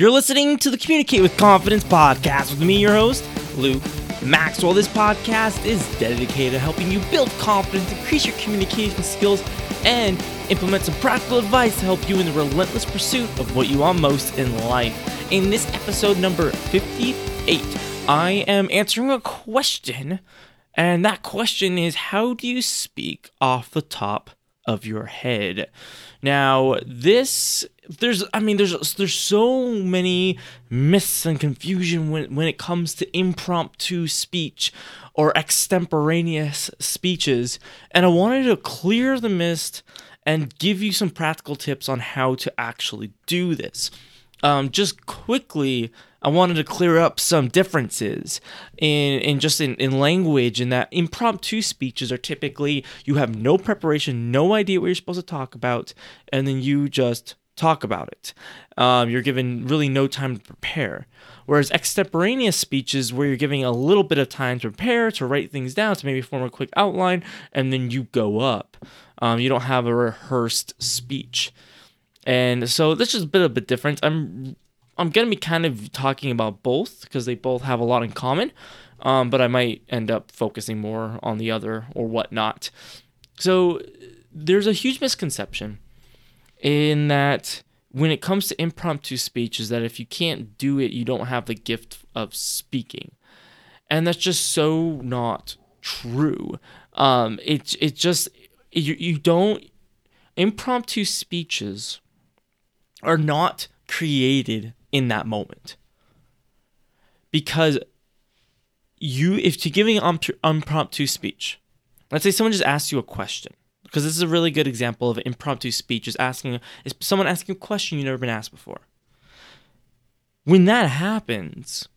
You're listening to the Communicate with Confidence podcast with me, your host, Luke Maxwell. This podcast is dedicated to helping you build confidence, increase your communication skills, and implement some practical advice to help you in the relentless pursuit of what you want most in life. In this episode number 58, I am answering a question, and that question is how do you speak off the top of your head? Now, this there's I mean there's there's so many myths and confusion when when it comes to impromptu speech or extemporaneous speeches, and I wanted to clear the mist and give you some practical tips on how to actually do this. Um, just quickly, I wanted to clear up some differences in, in just in, in language and that impromptu speeches are typically you have no preparation, no idea what you're supposed to talk about, and then you just talk about it. Um, you're given really no time to prepare. Whereas extemporaneous speeches, where you're giving a little bit of time to prepare, to write things down, to maybe form a quick outline, and then you go up. Um, you don't have a rehearsed speech. And so this is a bit of a difference. I'm I'm gonna be kind of talking about both because they both have a lot in common. Um, but I might end up focusing more on the other or whatnot. So there's a huge misconception in that when it comes to impromptu speech is that if you can't do it, you don't have the gift of speaking. And that's just so not true. Um, it, it just, you, you don't, impromptu speeches are not created in that moment. Because you, if you're giving an impromptu speech, let's say someone just asks you a question, because this is a really good example of impromptu speech is asking is someone asking a question you've never been asked before. When that happens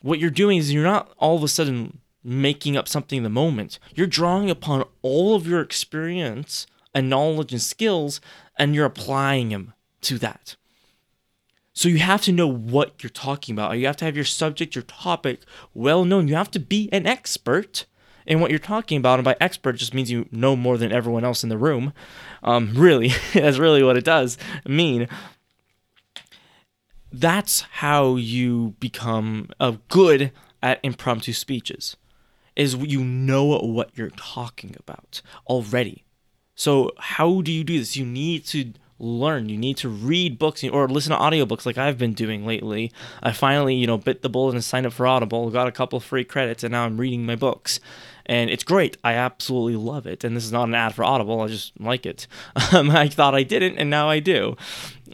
what you're doing is you're not all of a sudden making up something in the moment. You're drawing upon all of your experience and knowledge and skills and you're applying them to that. So you have to know what you're talking about. You have to have your subject your topic well known. You have to be an expert and what you're talking about. And by expert just means you know more than everyone else in the room. Um, really, that's really what it does mean. That's how you become a good at impromptu speeches. Is you know what you're talking about already. So how do you do this? You need to learn. You need to read books or listen to audiobooks like I've been doing lately. I finally, you know, bit the bullet and signed up for Audible, got a couple free credits, and now I'm reading my books and it's great. I absolutely love it. And this is not an ad for Audible. I just like it. Um, I thought I didn't, and now I do.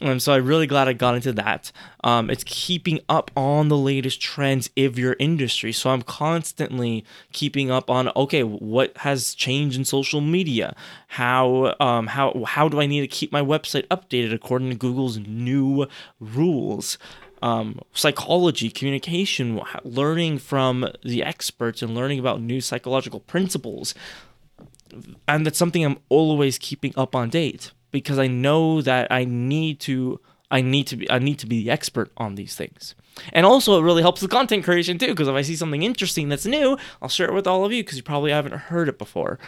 And so I'm really glad I got into that. Um, it's keeping up on the latest trends of your industry. So I'm constantly keeping up on okay, what has changed in social media? How um, how how do I need to keep my website updated according to Google's new rules? Um, psychology, communication, learning from the experts and learning about new psychological principles. And that's something I'm always keeping up on date because I know that I need to I need to be I need to be the expert on these things. And also it really helps the content creation too because if I see something interesting that's new, I'll share it with all of you because you probably haven't heard it before.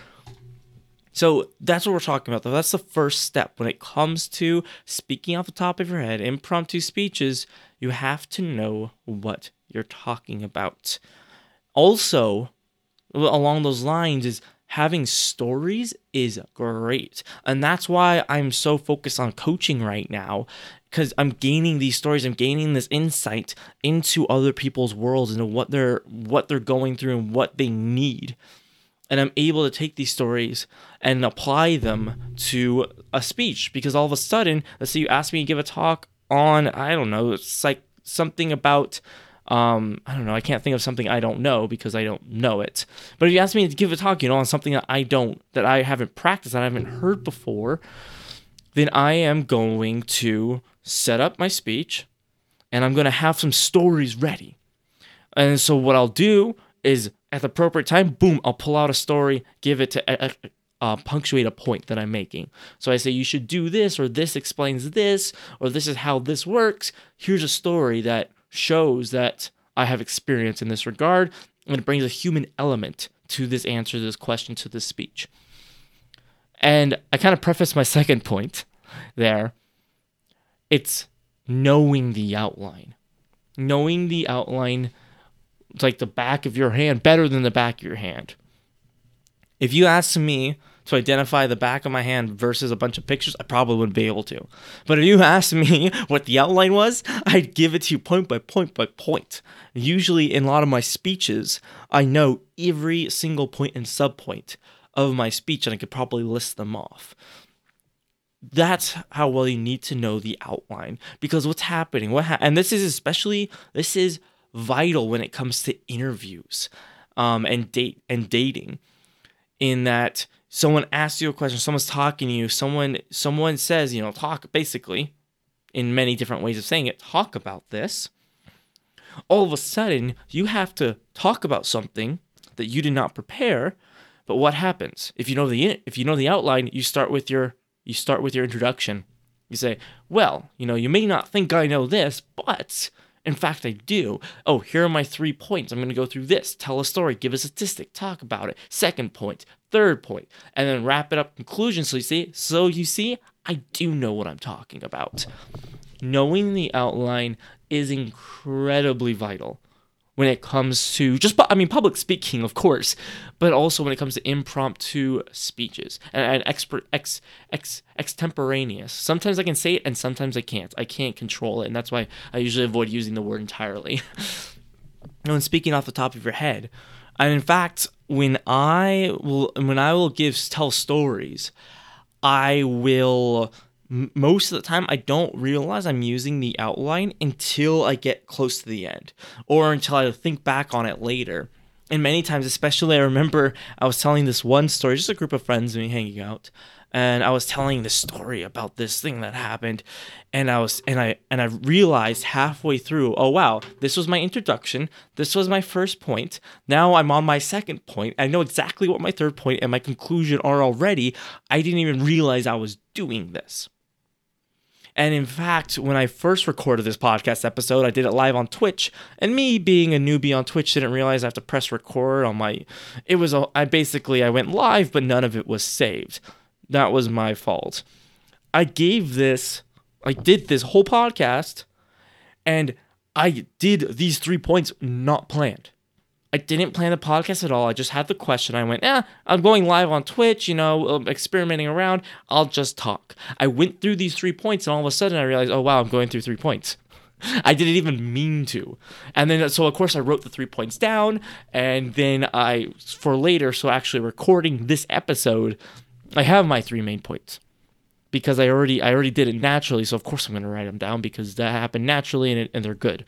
So that's what we're talking about though. That's the first step when it comes to speaking off the top of your head, impromptu speeches, you have to know what you're talking about. Also, along those lines is having stories is great. And that's why I'm so focused on coaching right now because I'm gaining these stories, I'm gaining this insight into other people's worlds and what they're what they're going through and what they need. And I'm able to take these stories and apply them to a speech because all of a sudden, let's say you ask me to give a talk on I don't know, it's like something about um, I don't know, I can't think of something I don't know because I don't know it. But if you ask me to give a talk, you know, on something that I don't that I haven't practiced, that I haven't heard before, then I am going to set up my speech and I'm going to have some stories ready. And so what I'll do is at the appropriate time, boom, I'll pull out a story, give it to uh, uh, punctuate a point that I'm making. So I say, you should do this, or this explains this, or this is how this works. Here's a story that shows that I have experience in this regard, and it brings a human element to this answer, this question, to this speech. And I kind of preface my second point there. It's knowing the outline. Knowing the outline like the back of your hand better than the back of your hand. If you asked me to identify the back of my hand versus a bunch of pictures, I probably wouldn't be able to. But if you asked me what the outline was, I'd give it to you point by point by point. Usually, in a lot of my speeches, I know every single point and subpoint of my speech, and I could probably list them off. That's how well you need to know the outline because what's happening, what ha- and this is especially this is vital when it comes to interviews um, and date and dating in that someone asks you a question someone's talking to you someone someone says you know talk basically in many different ways of saying it talk about this. All of a sudden you have to talk about something that you did not prepare but what happens? If you know the if you know the outline you start with your you start with your introduction. You say well you know you may not think i know this but in fact, I do. Oh, here are my three points. I'm going to go through this, tell a story, give a statistic, talk about it. Second point, third point, and then wrap it up conclusion. So you see, so you see, I do know what I'm talking about. Knowing the outline is incredibly vital when it comes to just I mean public speaking, of course, but also when it comes to impromptu speeches and, and expert ex ex extemporaneous. Sometimes I can say it and sometimes I can't. I can't control it, and that's why I usually avoid using the word entirely. when speaking off the top of your head, and in fact, when I will when I will give tell stories, I will most of the time I don't realize I'm using the outline until I get close to the end or until I think back on it later. And many times, especially I remember I was telling this one story, just a group of friends me hanging out, and I was telling this story about this thing that happened, and I was and I and I realized halfway through, oh wow, this was my introduction, this was my first point. Now I'm on my second point. I know exactly what my third point and my conclusion are already. I didn't even realize I was doing this. And in fact, when I first recorded this podcast episode, I did it live on Twitch. And me being a newbie on Twitch didn't realize I have to press record on my it was a, I basically I went live but none of it was saved. That was my fault. I gave this, I did this whole podcast, and I did these three points not planned. I didn't plan the podcast at all. I just had the question. I went, eh, I'm going live on Twitch, you know, um, experimenting around. I'll just talk. I went through these three points, and all of a sudden I realized, oh, wow, I'm going through three points. I didn't even mean to. And then, so of course, I wrote the three points down. And then I, for later, so actually recording this episode, I have my three main points because I already I already did it naturally. So of course I'm going to write them down because that happened naturally and, it, and they're good.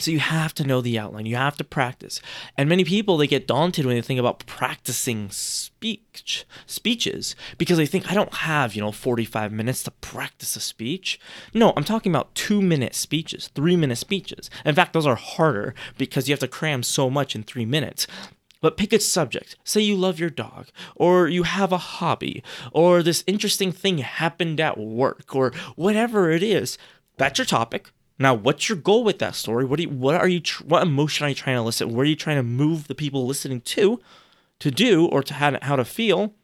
So you have to know the outline. You have to practice. And many people they get daunted when they think about practicing speech speeches because they think I don't have, you know, 45 minutes to practice a speech. No, I'm talking about 2-minute speeches, 3-minute speeches. In fact, those are harder because you have to cram so much in 3 minutes. But pick a subject. Say you love your dog, or you have a hobby, or this interesting thing happened at work, or whatever it is. That's your topic. Now, what's your goal with that story? What do you, what are you what emotion are you trying to elicit? What are you trying to move the people listening to to do or to how, how to feel?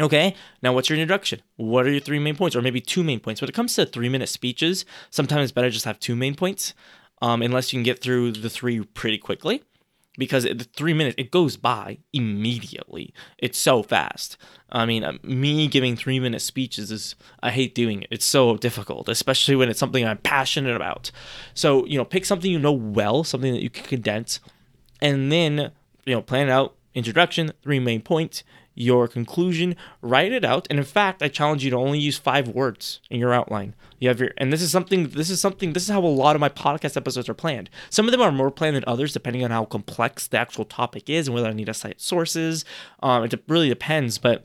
Okay, now what's your introduction? What are your three main points, or maybe two main points? When it comes to three minute speeches, sometimes it's better just have two main points, um, unless you can get through the three pretty quickly because the three minutes it goes by immediately. It's so fast. I mean um, me giving three minute speeches is i hate doing it. It's so difficult especially when it's something i'm passionate about. So you know pick something you know well something that you can condense and then you know plan out. Introduction three main points your conclusion, write it out. And in fact, I challenge you to only use five words in your outline. You have your, and this is something, this is something, this is how a lot of my podcast episodes are planned. Some of them are more planned than others, depending on how complex the actual topic is and whether I need to cite sources. Um, it really depends, but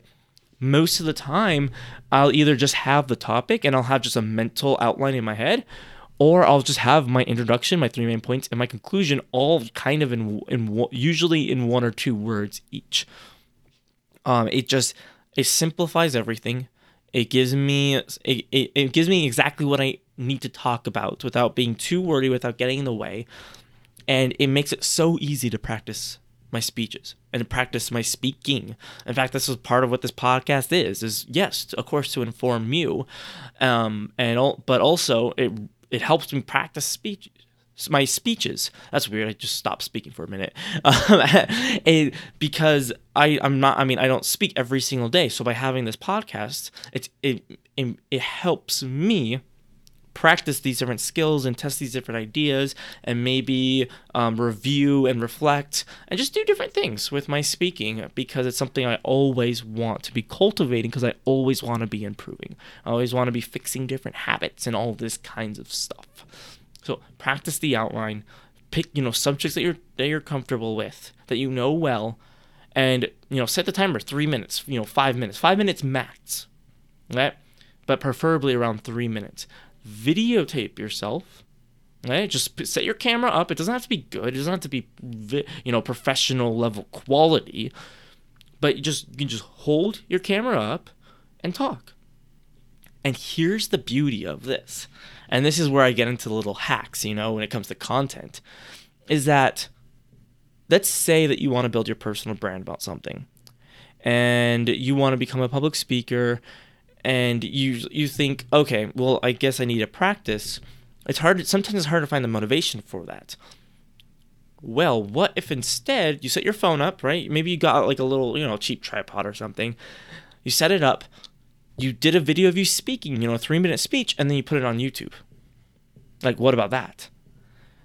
most of the time, I'll either just have the topic and I'll have just a mental outline in my head, or I'll just have my introduction, my three main points, and my conclusion all kind of in, in usually in one or two words each. Um, it just it simplifies everything. It gives me it, it, it gives me exactly what I need to talk about without being too wordy, without getting in the way, and it makes it so easy to practice my speeches. and practice my speaking. In fact, this is part of what this podcast is. Is yes, of course, to inform you, um, and all, but also it it helps me practice speech my speeches. That's weird. I just stopped speaking for a minute um, because I I'm not. I mean, I don't speak every single day. So by having this podcast, it it it, it helps me practice these different skills and test these different ideas and maybe um, review and reflect and just do different things with my speaking because it's something I always want to be cultivating because I always want to be improving. I always want to be fixing different habits and all this kinds of stuff. So practice the outline, pick you know subjects that you're that you're comfortable with that you know well, and you know set the timer three minutes, you know five minutes, five minutes max, right? But preferably around three minutes videotape yourself. Right? Just set your camera up. It doesn't have to be good. It doesn't have to be, you know, professional level quality. But you just you can just hold your camera up and talk. And here's the beauty of this. And this is where I get into the little hacks, you know, when it comes to content, is that let's say that you want to build your personal brand about something and you want to become a public speaker and you you think, okay, well, I guess I need to practice. It's hard. Sometimes it's hard to find the motivation for that. Well, what if instead you set your phone up, right? Maybe you got like a little, you know, cheap tripod or something. You set it up. You did a video of you speaking, you know, a three minute speech, and then you put it on YouTube. Like, what about that?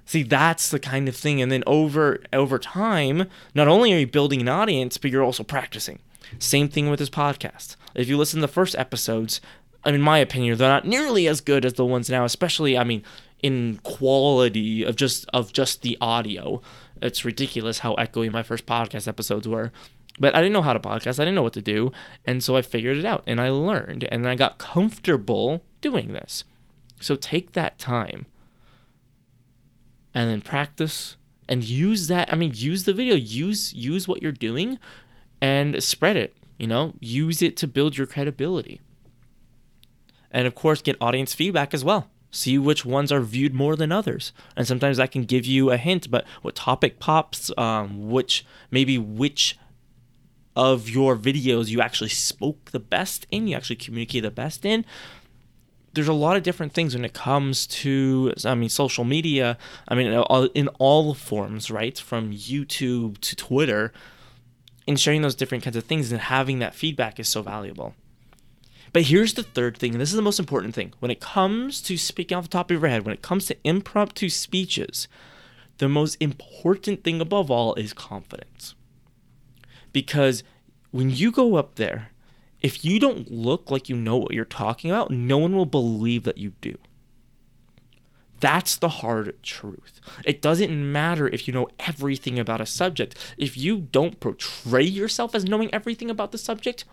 See, that's the kind of thing. And then over over time, not only are you building an audience, but you're also practicing. Same thing with this podcast. If you listen to the first episodes, I mean, in my opinion, they're not nearly as good as the ones now, especially, I mean, in quality of just of just the audio. It's ridiculous how echoey my first podcast episodes were. But I didn't know how to podcast. I didn't know what to do. And so I figured it out and I learned and I got comfortable doing this. So take that time and then practice and use that. I mean, use the video, use use what you're doing and spread it. You know, use it to build your credibility. And of course, get audience feedback as well. See which ones are viewed more than others. And sometimes that can give you a hint, but what topic pops, um, which maybe which of your videos you actually spoke the best in, you actually communicate the best in. There's a lot of different things when it comes to, I mean, social media. I mean, in all forms, right? From YouTube to Twitter in sharing those different kinds of things and having that feedback is so valuable. But here's the third thing, and this is the most important thing. When it comes to speaking off the top of your head, when it comes to impromptu speeches, the most important thing above all is confidence. Because when you go up there, if you don't look like you know what you're talking about, no one will believe that you do. That's the hard truth. It doesn't matter if you know everything about a subject. If you don't portray yourself as knowing everything about the subject,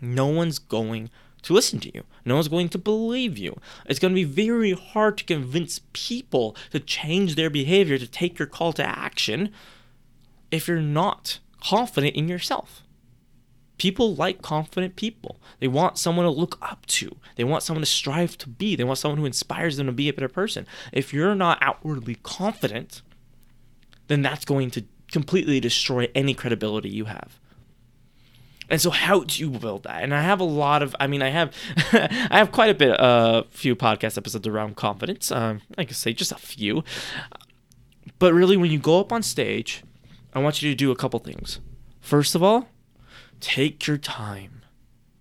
no one's going to listen to you. No one's going to believe you. It's going to be very hard to convince people to change their behavior, to take your call to action, if you're not confident in yourself. People like confident people. They want someone to look up to. They want someone to strive to be. They want someone who inspires them to be a better person. If you're not outwardly confident, then that's going to completely destroy any credibility you have. And so, how do you build that? And I have a lot of, I mean, I have, I have quite a bit, a uh, few podcast episodes around confidence. Um, I can say just a few. But really, when you go up on stage, I want you to do a couple things. First of all, Take your time.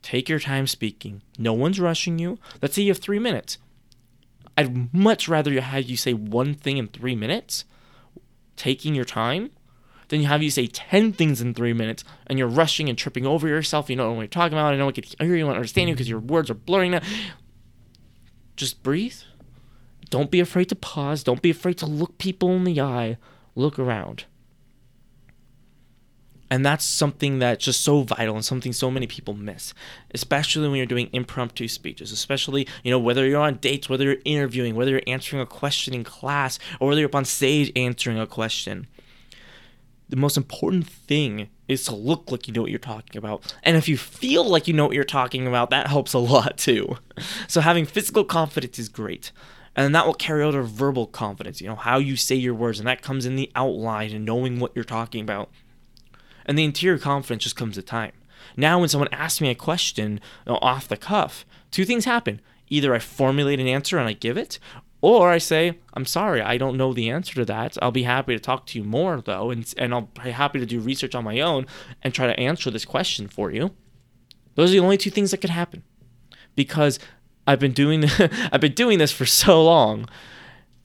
Take your time speaking. No one's rushing you. Let's say you have three minutes. I'd much rather you have you say one thing in three minutes, taking your time, than you have you say 10 things in three minutes and you're rushing and tripping over yourself. You don't know what you're talking about. I know I can hear you and understand you because your words are blurring now. Just breathe. Don't be afraid to pause. Don't be afraid to look people in the eye. Look around. And that's something that's just so vital and something so many people miss, especially when you're doing impromptu speeches, especially, you know, whether you're on dates, whether you're interviewing, whether you're answering a question in class, or whether you're up on stage answering a question. The most important thing is to look like you know what you're talking about. And if you feel like you know what you're talking about, that helps a lot too. So having physical confidence is great. And that will carry out a verbal confidence, you know, how you say your words, and that comes in the outline and knowing what you're talking about And the interior confidence just comes with time. Now, when someone asks me a question you know, off the cuff, two things happen. Either I formulate an answer and I give it, or I say, I'm sorry, I don't know the answer to that. I'll be happy to talk to you more, though, and, and I'll be happy to do research on my own and try to answer this question for you. Those are the only two things that could happen. Because I've been doing I've been doing this for so long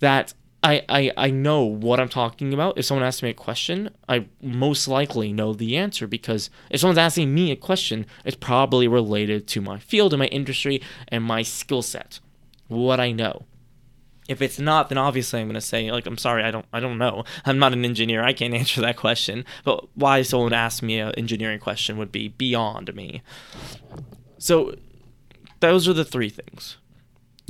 that I, I, I know what I'm talking about. If someone asks me a question, I most likely know the answer because if someone's asking me a question, it's probably related to my field and my industry and my skill set, what I know. If it's not, then obviously I'm to say like I'm sorry, I don't I don't know. I'm not an engineer. I can't answer that question. But why someone asked me an engineering question would be beyond me. So those are the three things.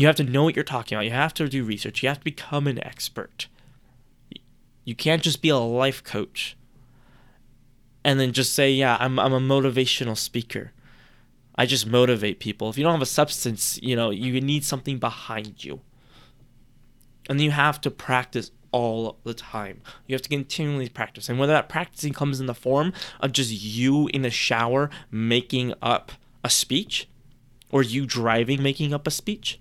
You have to know what you're talking about. You have to do research. You have to become an expert. You can't just be a life coach and then just say, "Yeah, I'm I'm a motivational speaker." I just motivate people. If you don't have a substance, you know, you need something behind you. And you have to practice all the time. You have to continually practice. And whether that practicing comes in the form of just you in the shower making up a speech, or you driving making up a speech,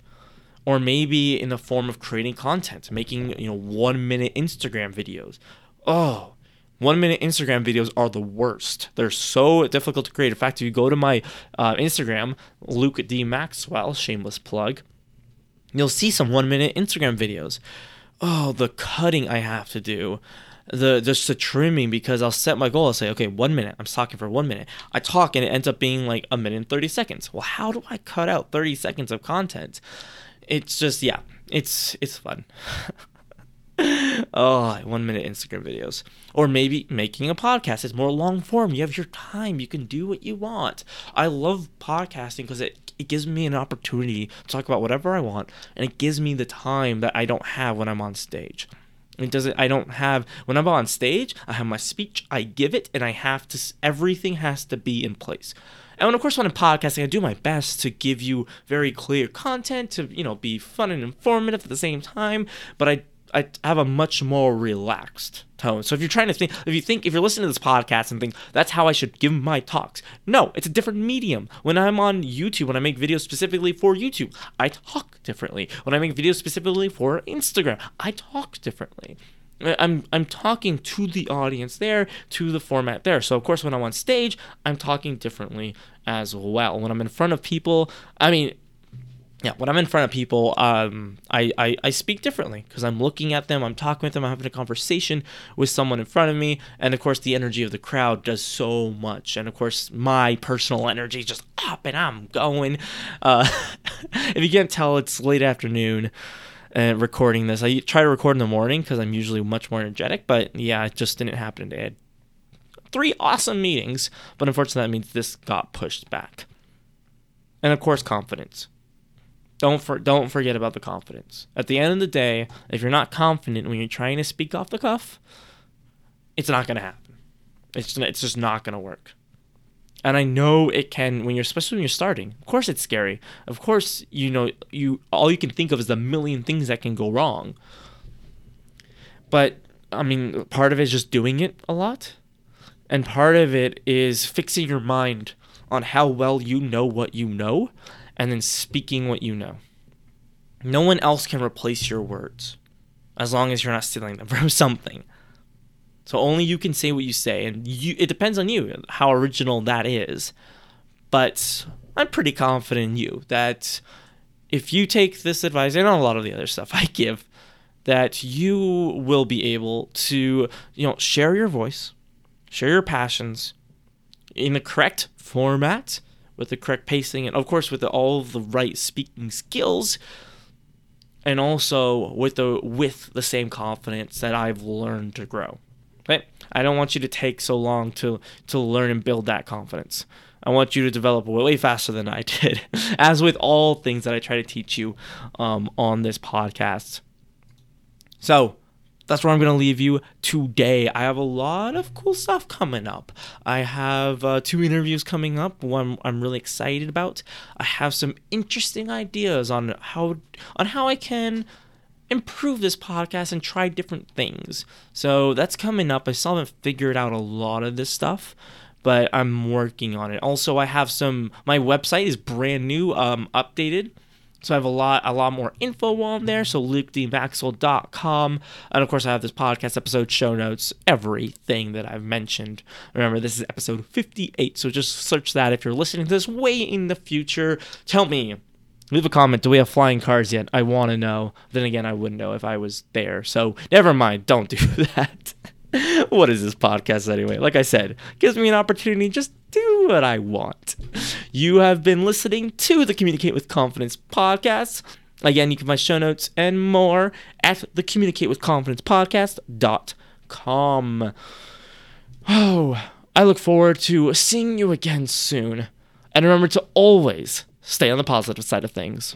or maybe in the form of creating content, making, you know, one minute Instagram videos. Oh, one minute Instagram videos are the worst. They're so difficult to create. In fact, if you go to my uh, Instagram, Luke D. Maxwell, shameless plug, you'll see some one minute Instagram videos. Oh, the cutting I have to do. The just the trimming because I'll set my goal. I'll say, okay, one minute. I'm talking for one minute. I talk and it ends up being like a minute and 30 seconds. Well, how do I cut out 30 seconds of content? It's just yeah, it's it's fun. oh, one minute Instagram videos. Or maybe making a podcast. It's more long form. You have your time. You can do what you want. I love podcasting because it, it gives me an opportunity to talk about whatever I want. And it gives me the time that I don't have when I'm on stage. It doesn't, I don't have, when I'm on stage, I have my speech, I give it, and I have to, everything has to be in place. And of course, when I'm podcasting, I do my best to give you very clear content to, you know, be fun and informative at the same time. But I I have a much more relaxed tone. So if you're trying to think, if you think, if you're listening to this podcast and think that's how I should give my talks, no, it's a different medium. When I'm on YouTube, when I make videos specifically for YouTube, I talk differently. When I make videos specifically for Instagram, I talk differently. I'm I'm talking to the audience there, to the format there. So of course, when I'm on stage, I'm talking differently as well. When I'm in front of people, I mean, yeah, when I'm in front of people, um, I, I, I speak differently because I'm looking at them, I'm talking with them, I'm having a conversation with someone in front of me, and of course the energy of the crowd does so much, and of course my personal energy just up and I'm going. Uh, if you can't tell, it's late afternoon and recording this. I try to record in the morning because I'm usually much more energetic, but yeah, it just didn't happen today. Three awesome meetings, but unfortunately that means this got pushed back. And of course, confidence don't for, don't forget about the confidence. At the end of the day, if you're not confident when you're trying to speak off the cuff, it's not going to happen. It's it's just not going to work. And I know it can when you're especially when you're starting. Of course it's scary. Of course, you know, you all you can think of is the million things that can go wrong. But I mean, part of it is just doing it a lot. And part of it is fixing your mind on how well you know what you know and then speaking what you know. No one else can replace your words as long as you're not stealing them from something. So only you can say what you say, and you, it depends on you how original that is. But I'm pretty confident in you that if you take this advice and a lot of the other stuff I give, that you will be able to, you know, share your voice, share your passions in the correct format with the correct pacing, and of course with the, all the right speaking skills, and also with the with the same confidence that I've learned to grow. Okay, I don't want you to take so long to to learn and build that confidence. I want you to develop way faster than I did, as with all things that I try to teach you um, on this podcast. So, that's where I'm going to leave you today. I have a lot of cool stuff coming up. I have uh, two interviews coming up, one I'm really excited about. I have some interesting ideas on how on how I can improve this podcast and try different things. So that's coming up. I still haven't figured out a lot of this stuff, but I'm working on it. Also, I have some. My website is brand new, um, updated. So I have a lot, a lot more info on there. So lukedmaxwell.com, and of course I have this podcast episode show notes, everything that I've mentioned. Remember, this is episode 58, so just search that if you're listening to this way in the future. Tell me, leave a comment. Do we have flying cars yet? I want to know. Then again, I wouldn't know if I was there. So never mind. Don't do that. what is this podcast anyway? Like I said, gives me an opportunity to just do what I want. You have been listening to the Communicate with Confidence podcast. Again, you can find show notes and more at the Communicate with Confidence podcast.com. Oh, I look forward to seeing you again soon. And remember to always stay on the positive side of things.